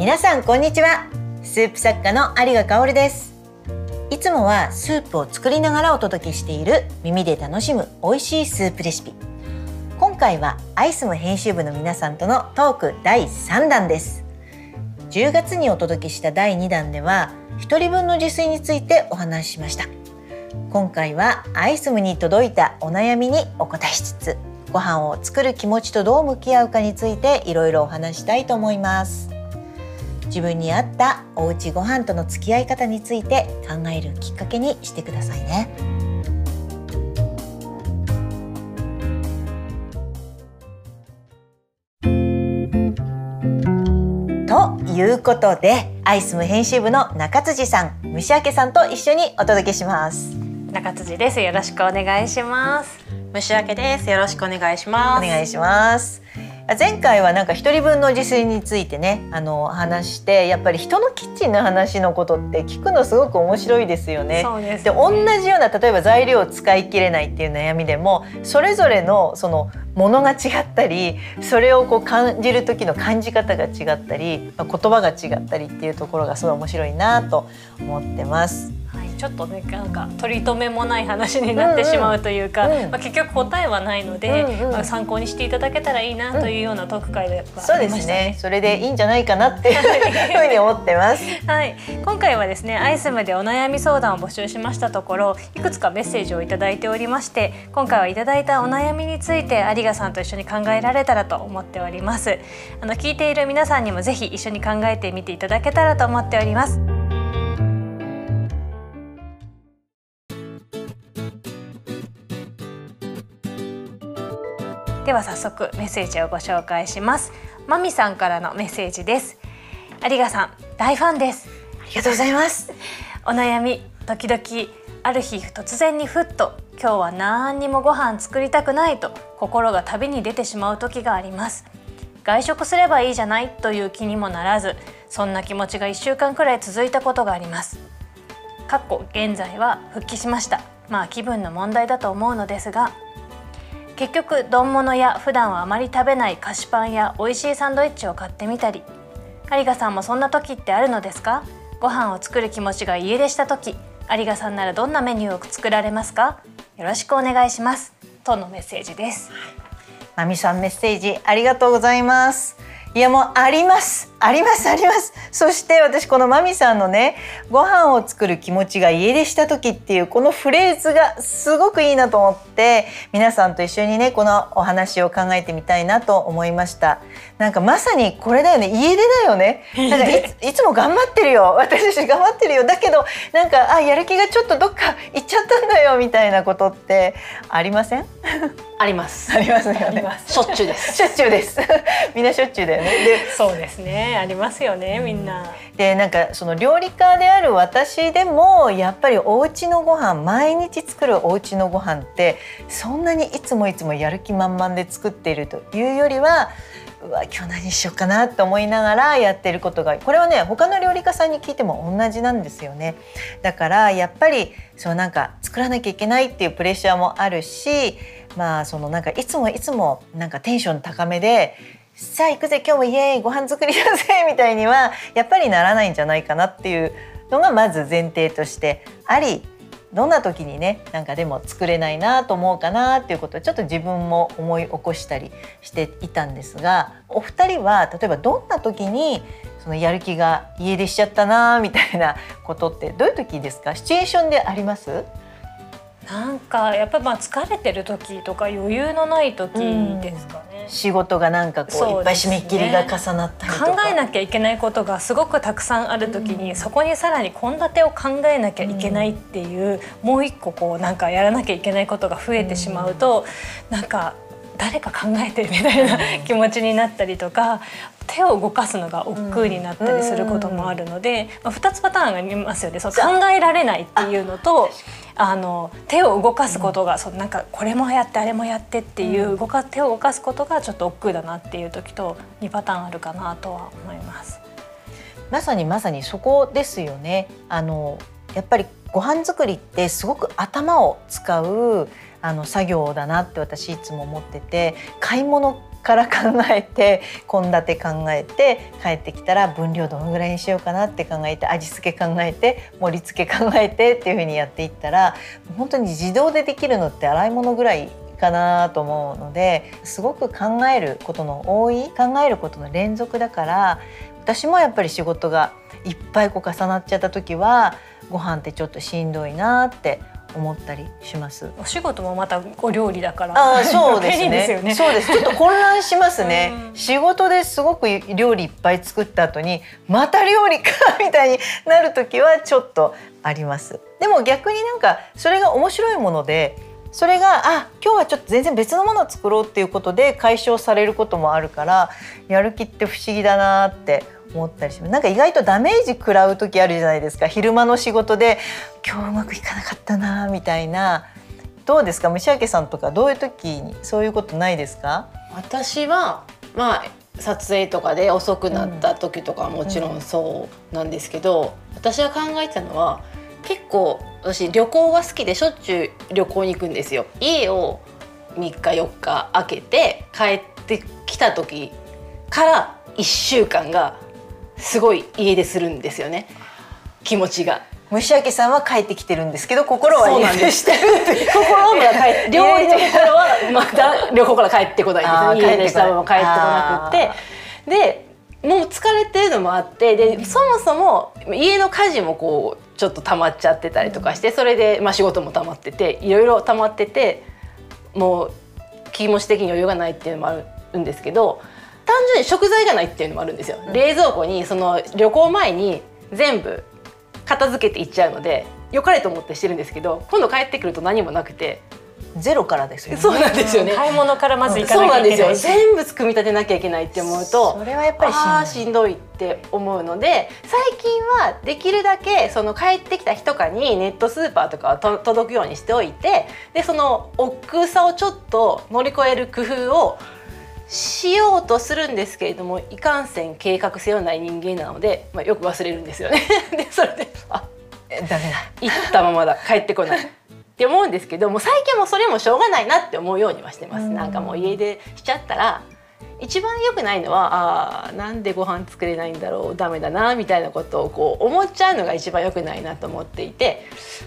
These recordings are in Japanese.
皆さんこんにちは。スープ作家の有賀香織です。いつもはスープを作りながらお届けしている耳で楽しむ美味しいスープレシピ。今回はアイスム編集部の皆さんとのトーク第3弾です。10月にお届けした第2弾では1人分の自炊についてお話ししました。今回はアイスムに届いたお悩みにお答えしつつご飯を作る気持ちとどう向き合うかについていろいろお話したいと思います。自分に合ったおうちご飯との付き合い方について考えるきっかけにしてくださいね。ということでアイスム編集部の中辻さん虫明さんと一緒にお届けします。中辻です。よろしくお願いします。虫明です。よろしくお願いします。お願いします前回はなんか一人分の自炊についてねあの話してやっぱり人のキッチンの話のことって聞くのすごく面白いですよね。ですで同じような例えば材料を使い切れないっていう悩みでもそれぞれのそのものが違ったりそれをこう感じる時の感じ方が違ったり言葉が違ったりっていうところがすごい面白いなと思ってます。はい、ちょっとねなんか取り留めもない話になってしまうというか、うんうんまあ、結局答えはないので、うんうんまあ、参考にしていただけたらいいなというようなトーク会ではそうですね。それでいいんじゃないかなってい。うふうに思ってます。はい、今回はですねアイスムでお悩み相談を募集しましたところいくつかメッセージをいただいておりまして今回はいただいたお悩みについて有賀さんと一緒に考えられたらと思っております。あの聞いている皆さんにもぜひ一緒に考えてみていただけたらと思っておりますでは早速メッセージをご紹介します。まみさんからのメッセージです。有賀さん大ファンです。ありがとうございます。お悩み時々ある日突然にふっと今日は何にもご飯作りたくないと心が旅に出てしまう時があります。外食すればいいじゃないという気にもならずそんな気持ちが1週間くらい続いたことがあります。かっこ現在は復帰しました。まあ気分の問題だと思うのですが結局丼物や普段はあまり食べない菓子パンや美味しいサンドイッチを買ってみたり。有賀さんもそんな時ってあるのですか？ご飯を作る気持ちが家出した時。有賀さんならどんなメニューを作られますか？よろしくお願いします。とのメッセージです。まみさんメッセージありがとうございます。いやもうあります。ありますあります。そして私このまみさんのねご飯を作る気持ちが家出した時っていうこのフレーズがすごくいいなと思って皆さんと一緒にねこのお話を考えてみたいなと思いました。なんかまさにこれだよね。家出だよね。なんかいついつも頑張ってるよ。私たち頑張ってるよ。だけどなんかあやる気がちょっとどっか行っちゃったんだよ。みたいなことってありません？あります。ありますよね。しょっちゅうです。しょっちゅうです。みんなしょっちゅうだよね。でそうですねありますよねみんな。でなんかその料理家である私でもやっぱりお家のご飯毎日作るお家のご飯ってそんなにいつもいつもやる気満々で作っているというよりはうわ今日何しようかなと思いながらやってることがこれはね他の料理家さんに聞いても同じなんですよね。だからやっぱりそうなんか作らなきゃいけないっていうプレッシャーもあるしまあそのなんかいつもいつもなんかテンション高めでさあ行くぜ。今日もイエーイご飯作りだぜみたいにはやっぱりならないんじゃないかなっていうのがまず前提としてありどんな時にねなんかでも作れないなと思うかなっていうことをちょっと自分も思い起こしたりしていたんですがお二人は例えばどんな時にそのやる気が家出しちゃったなみたいなことってどういう時ですか？シチュエーションであります？なんかやっぱまあ疲れてる時とか余裕のない時ですかね、仕事がなんかこういっぱい締め切りが重なったりとか。考えなきゃいけないことがすごくたくさんある時に、そこにさらに献立を考えなきゃいけないっていう、もう一個こうなんかやらなきゃいけないことが増えてしまうと、なんか誰か考えてみたいな気持ちになったりとか手を動かすのが億劫になったりすることもあるので、まあ、2つパターンがありますよねそう考えられないっていうのとあの手を動かすことが、そうなんかこれもやってあれもやってっていう動か手を動かすことがちょっと億劫だなっていう時と2パターンあるかなとは思います。まさにまさにそこですよね。あのやっぱりご飯作りってすごく頭を使うあの作業だなって私いつも思ってて買い物から考えて献立考えて帰ってきたら分量どのぐらいにしようかなって考えて味付け考えて盛り付け考えてっていう風にやっていったら本当に自動でできるのって洗い物ぐらいかなと思うのですごく考えることの多い考えることの連続だから私もやっぱり仕事がいっぱいこう重なっちゃった時はご飯ってちょっとしんどいなって思ったりします。お仕事もまたお料理だから。ああ そうですね。すよね。そうです。ちょっと混乱しますね。うん。仕事ですごく料理いっぱい作った後にまた料理かみたいになる時はちょっとあります。でも逆になんかそれが面白いものでそれがあ今日はちょっと全然別のものを作ろうっていうことで解消されることもあるからやる気って不思議だなって思ったりします。なんか意外とダメージ食らう時あるじゃないですか。昼間の仕事で今日うまくいかなかったなみたいな。どうですか？虫明さんとかどういう時にそういうことないですか？私はまあ撮影とかで遅くなった時とかはもちろんそうなんですけど、私が考えてたのは結構私旅行が好きでしょっちゅう旅行に行くんですよ。家を3日4日空けて帰ってきた時から1週間がすごい家でするんですよね。気持ちが。虫明さんは帰ってきてるんですけど心はそうなんです。家出してる心が帰って料理の心はまた 旅行から帰ってこないんですね。家出したまま帰ってこなくって。でもう疲れてるのもあってでそもそも家の家事もこうちょっと溜まっちゃってたりとかしてそれで、まあ、仕事も溜まってていろいろ溜まっててもう気持ち的に余裕がないっていうのもあるんですけど単純に食材がないっていうのもあるんですよ。冷蔵庫にその旅行前に全部片付けていっちゃうので良かれと思ってしてるんですけど今度帰ってくると何もなくてゼロからですよね。そうなんですよね。買い物からまず行かそうなきゃなんですよ。いけないし全部組み立てなきゃいけないって思うとそれはやっぱりしんどい。あーしんどいって思うので最近はできるだけその帰ってきた日とかにネットスーパーとかはと届くようにしておいてでその億劫さをちょっと乗り越える工夫をしようとするんですけれどもいかんせん計画性はない人間なので、まあ、よく忘れるんですよね。でそれであえダメだ。行ったままだ。帰ってこない。って思うんですけどもう最近はもうそれもしょうがないなって思うようにはしてます、うん。なんかもう家でしちゃったら一番良くないのはあーなんでご飯作れないんだろうダメだなみたいなことをこう思っちゃうのが一番良くないなと思っていて、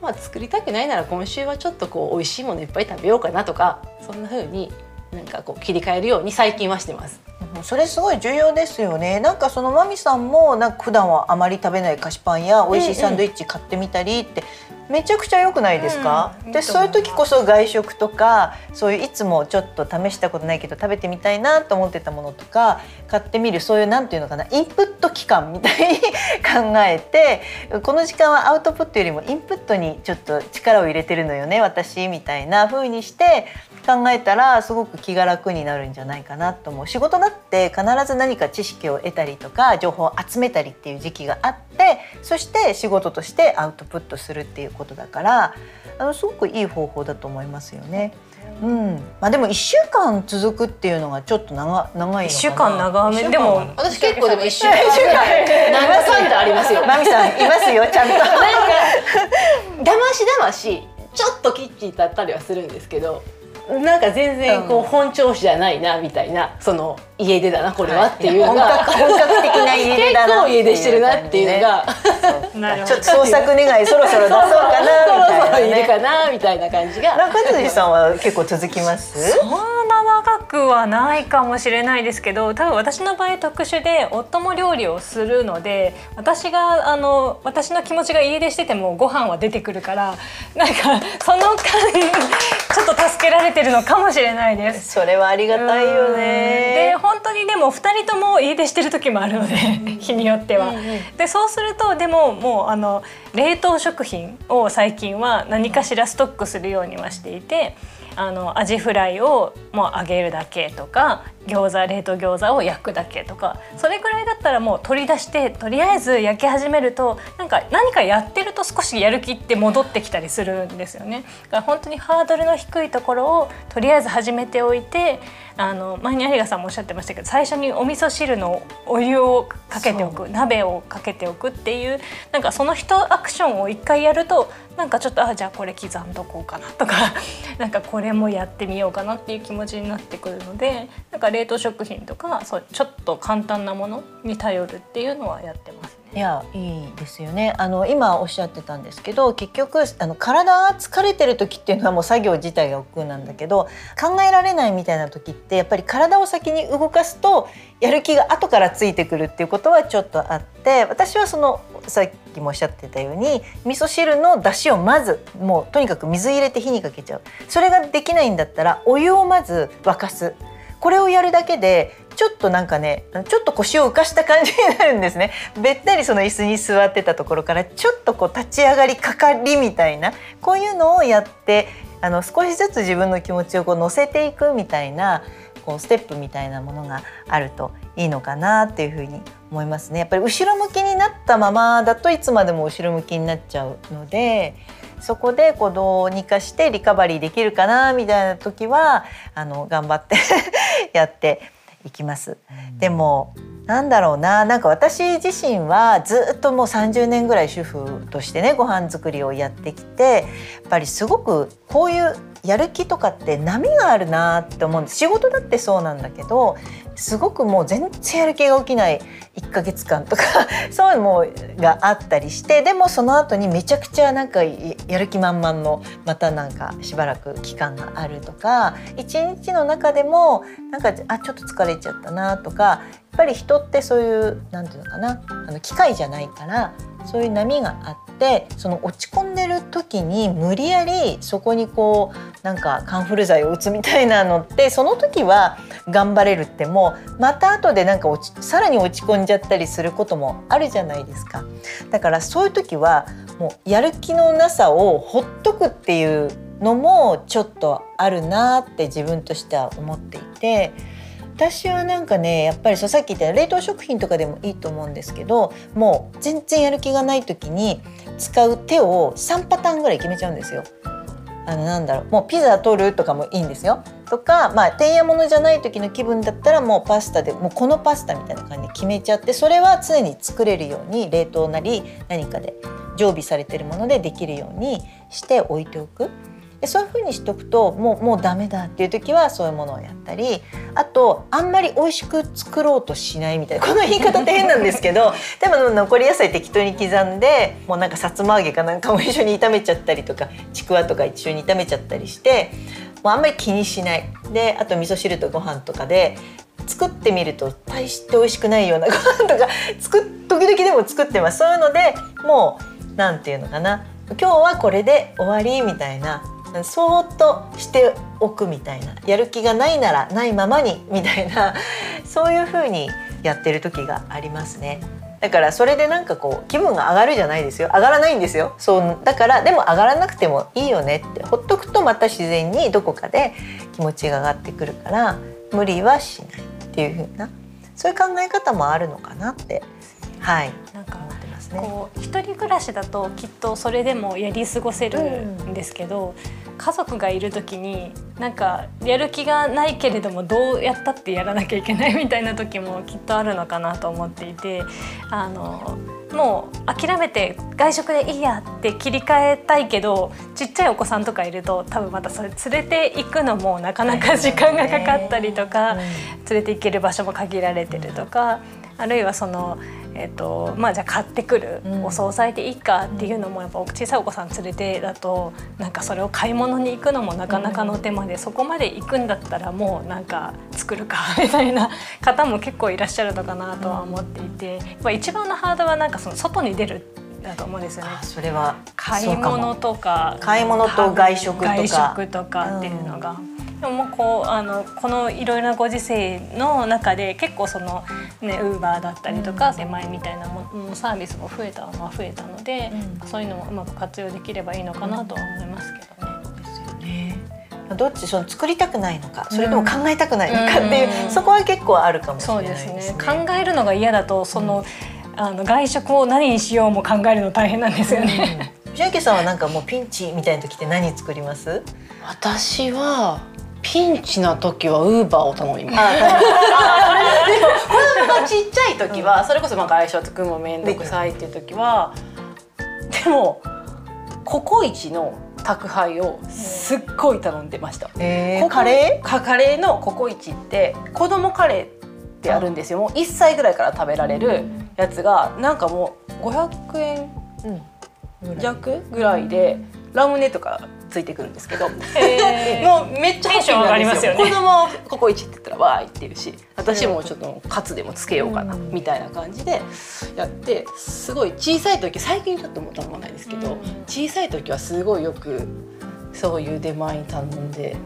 まあ、作りたくないなら今週はちょっとこう美味しいものいっぱい食べようかなとかそんな風になんかこう切り替えるように最近はしてます。うんそれすごい重要ですよねなんかそのマミさんもなんか普段はあまり食べない菓子パンや美味しいサンドイッチ買ってみたりってめちゃくちゃ良くないですか、でうんいいと思いますそういう時こそ外食とかそういういつもちょっと試したことないけど食べてみたいなと思ってたものとか買ってみるそういうなんていうのかなインプット期間みたいに考えてこの時間はアウトプットよりもインプットにちょっと力を入れてるのよね私みたいな風にして考えたらすごく気が楽になるんじゃないかなと思う仕事だって必ず何か知識を得たりとか情報を集めたりっていう時期があってそして仕事としてアウトプットするっていうことだからあのすごくいい方法だと思いますよね。うん、まあでも1週間続くっていうのがちょっと長長いのかな。一週間長め？でも私結構でも一週間ぐらいなんだかんだありますよ。マミさんいますよちゃんと。なんかだましだましちょっとキッチン立ったりはするんですけどなんか全然こう、うん。本調子じゃないなみたたいなその家出だなこれはっていうの本が、格本格的な家出だな結構家出してるなっていうのがそうなるほどちょっと創作願いそろそろ出そうかなみたいそろなそろ家。かなみたいな感じが。中辻さんは結構続きます？そんな長くはないかもしれないですけど多分私の場合特殊で夫も料理をするので私があの私の気持ちが家出しててもご飯は出てくるからなんかその間ちょっと助けられてるのかもしれないです。それはありがたいよでね。本当にでも2人とも家出してる時もあるので日によっては。でそうするとでももうあの冷凍食品を最近は何かしらストックするようにはしていて。あのアジフライをもう揚げるだけとか餃子冷凍餃子を焼くだけとかそれぐらいだったらもう取り出してとりあえず焼き始めるとなんか何かやってると少しやる気って戻ってきたりするんですよね。だから本当にハードルの低いところをとりあえず始めておいてあの前に有賀さんもおっしゃってましたけど最初にお味噌汁のお湯をかけておく鍋をかけておくっていうなんかその一アクションを一回やるとなんかちょっとあじゃあこれ刻んどこうかなとかなんかこれもやってみようかなっていう気持ちになってくるのでなんか冷凍食品とかそうちょっと簡単なものに頼るっていうのはやってますね。いやいいですよね。あの今おっしゃってたんですけど結局あの体が疲れてる時っていうのはもう作業自体が億劫なんだけど考えられないみたいな時ってやっぱり体を先に動かすとやる気が後からついてくるっていうことはちょっとあって私はそのさっきもおっしゃってたように味噌汁の出汁をまずもうとにかく水入れて火にかけちゃう。それができないんだったらお湯をまず沸かす。これをやるだけでちょっとなんかねちょっと腰を浮かした感じになるんですね べったりその椅子に座ってたところからちょっとこう立ち上がりかかりみたいなこういうのをやってあの少しずつ自分の気持ちをこう乗せていくみたいなこうステップみたいなものがあるといいのかなっていうふうに思いますね。やっぱり後ろ向きになったままだといつまでも後ろ向きになっちゃうのでそこでこうどうにかしてリカバリーできるかなみたいな時はあの頑張って やっていきます。でもなんだろうななんか私自身はずっともう30年ぐらい主婦としてねご飯作りをやってきてやっぱりすごくこういうやる気とかって波があるなって思うんです。仕事だってそうなんだけどすごくもう全然やる気が起きない1ヶ月間とか そういうのがあったりしてでもその後にめちゃくちゃなんかやる気満々のまたなんかしばらく期間があるとか一日の中でもなんかあちょっと疲れちゃったなとかやっぱり人ってそういうなんていうのかなあの機械じゃないからそういう波があってその落ち込んでる時に無理やりそこにこうなんかカンフル剤を打つみたいなのってその時は頑張れるってもまた後でなんか落ちさらに落ち込んじゃったりすることもあるじゃないですか。だからそういう時はもうやる気のなさをほっとくっていうのもちょっとあるなって自分としては思っていて。私はなんかねやっぱりさっき言った冷凍食品とかでもいいと思うんですけどもう全然やる気がない時に使う手を3パターンぐらい決めちゃうんですよ。あのなんだろうもうピザ取るとかもいいんですよ。とかまあてんやものじゃない時の気分だったらもうパスタでもうこのパスタみたいな感じで決めちゃってそれは常に作れるように冷凍なり何かで常備されてるものでできるようにして置いておく。でそういうふうにしておくともうもうダメだっていう時はそういうものをやったりあとあんまり美味しく作ろうとしないみたいな この言い方って変なんですけど でも残り野菜適当に刻んでもうなんかさつま揚げかなんかも一緒に炒めちゃったりとかちくわとか一緒に炒めちゃったりしてもうあんまり気にしない。であと味噌汁とご飯とかで作ってみると大して美味しくないようなご飯とか 作時々でも作ってます。そういうのでもう何て言うのかな。今日はこれで終わりみたいなそーっとしておくみたいなやる気がないならないままにみたいなそういう風にやってる時がありますね。だからそれでなんかこう気分が上がるじゃないですよ上がらないんですよそうだからでも上がらなくてもいいよねってほっとくとまた自然にどこかで気持ちが上がってくるから無理はしないっていう風なそういう考え方もあるのかなってはいなんかこう一人暮らしだときっとそれでもやり過ごせるんですけど、うん、家族がいる時になんかやる気がないけれどもどうやったってやらなきゃいけないみたいな時もきっとあるのかなと思っていてあのもう諦めて外食でいいやって切り替えたいけどちっちゃいお子さんとかいると多分またそれ連れて行くのもなかなか時間がかかったりとか、連れて行ける場所も限られてるとか。あるいはその、えーとまあ、じゃあ買ってくる、お惣菜でいいかっていうのもやっぱ小さいお子さん連れてだとなんかそれを買い物に行くのもなかなかの手間で、そこまで行くんだったらもうなんか作るか みたいな方も結構いらっしゃるのかなとは思っていて、やっぱ一番のハードはなんかその外に出るだと思うんですよね。それは買い物とか買い物と外食とか外食とかっていうのが。うんでもこうあのこのいろいろなご時世の中で結構そのねウーバーだったりとか、出前みたいなものサービスも増えたのは増えたので、うん、そういうのもうまく活用できればいいのかなとは思いますけどね。ですよね。どっちその作りたくないのかそれとも考えたくないのかっていう、うん、そこは結構あるかもしれないですね。そうですね考えるのが嫌だとその、うん、あの外食を何にしようも考えるの大変なんですよね。千秋さんはなんかもうピンチみたいな時って何作ります？私はピンチな時はウーバーを頼みます。でも子供がちっちゃい時は、それこそまあ外食も面倒くさいっていう時は、でもココイチの宅配をすっごい頼んでました。えー、カレかカレーのココイチって子供カレーってあるんですよ。もう1歳ぐらいから食べられるやつがなんかもう500円ー、うん、弱ぐらいでラムネとかついてくるんですけど、えー。もうめっちゃテンション上がりますよね。子供ココイチって言ったらわーいってるし私もちょっとカツでもつけようかなうん。みたいな感じでやってすごい小さい時最近ちょっともう頼まないですけど、うん。小さい時はすごいよくそういう出前に頼んで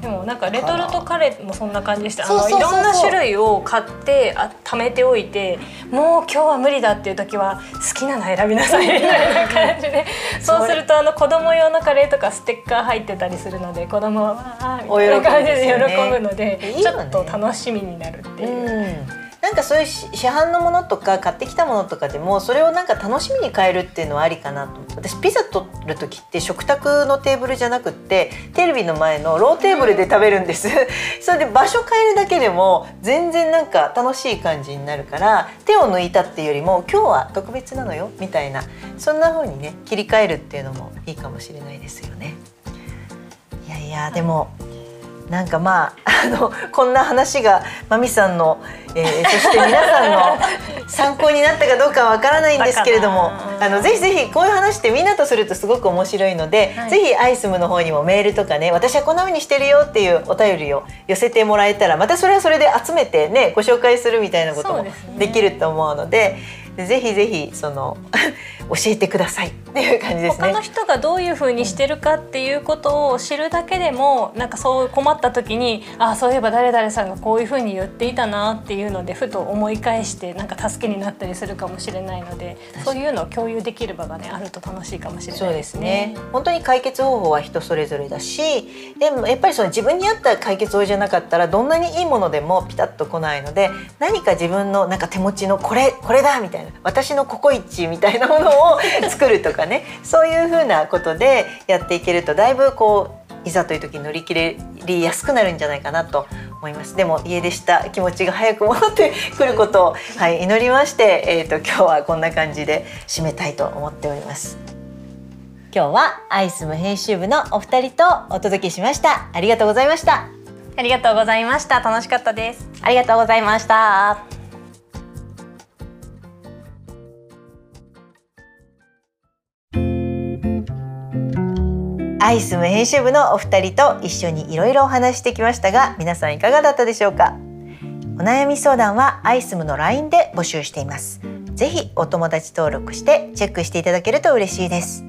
でもなんかレトルトカレーもそんな感じでした。いろんな種類を買ってあ貯めておいてもう今日は無理だっていう時は好きなの選びなさいみたいな感じで。そうするとあの子供用のカレーとかステッカー入ってたりするので子供はわーみたいな感じで喜ぶのでね。ちょっと楽しみになるっていう。うん、なんかそういう市販のものとか買ってきたものとかでもそれをなんか楽しみに変えるっていうのはありかなと私ピザ取る時って食卓のテーブルじゃなくってテレビの前のローテーブルで食べるんです、それで場所変えるだけでも全然なんか楽しい感じになるから手を抜いたっていうよりも今日は特別なのよみたいなそんな風にね切り替えるっていうのもいいかもしれないですよね。いやいやでも、なんかまああのこんな話がマミさんの、えーそして皆さんの 参考になったかどうかはわからないんですけれどもあのぜひぜひこういう話ってみんなとするとすごく面白いので、はい。ぜひアイスムの方にもメールとかね私はこんな風にしてるよっていうお便りを寄せてもらえたらまたそれはそれで集めてねご紹介するみたいなこともできると思うのでぜひぜひその 教えてくださいっていう感じですね他の。人がどういう風にしてるかっていうことを知るだけでもなんかそう困った時にあそういえば誰々さんがこういう風に言っていたなっていうのでふと思い返してなんか助けになったりするかもしれないのでそういうのを共有できる場がねあると楽しいかもしれないですすねね。本当に解決方法は人それぞれだしでもやっぱりその自分に合った解決法じゃなかったらどんなにいいものでもピタッと来ないので何か自分のなんか手持ちのこれこれだみたいな私のココイチみたいなものを作るとかねそういうふうなことでやっていけるとだいぶこういざという時に乗り切りやすくなるんじゃないかなと思いますでも家出した気持ちが早く戻ってくることを、はい、祈りまして、えー、と今日はこんな感じで締めたいと思っております。今日はアイスム編集部のお二人とお届けしましたありがとうございましたありがとうございました楽しかったです。ありがとうございました。アイスム編集部のお二人と一緒にいろいろお話してきましたが皆さんいかがだったでしょうか？お悩み相談はアイスムの LINE で募集しています。ぜひお友達登録してチェックしていただけると嬉しいです。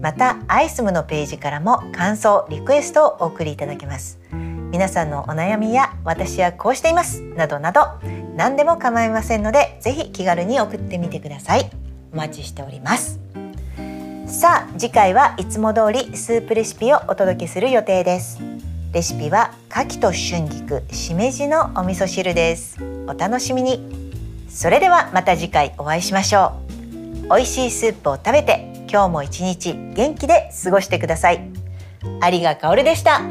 またアイスムのページからも感想リクエストをお送りいただけます。皆さんのお悩みや私はこうしていますなどなど何でも構いませんのでぜひ気軽に送ってみてください。お待ちしております。さあ次回はいつも通りスープレシピをお届けする予定です。レシピは牡蠣と春菊しめじのお味噌汁です。お楽しみに。それではまた次回お会いしましょう。美味しいスープを食べて今日も一日元気で過ごしてください。有賀香織でした。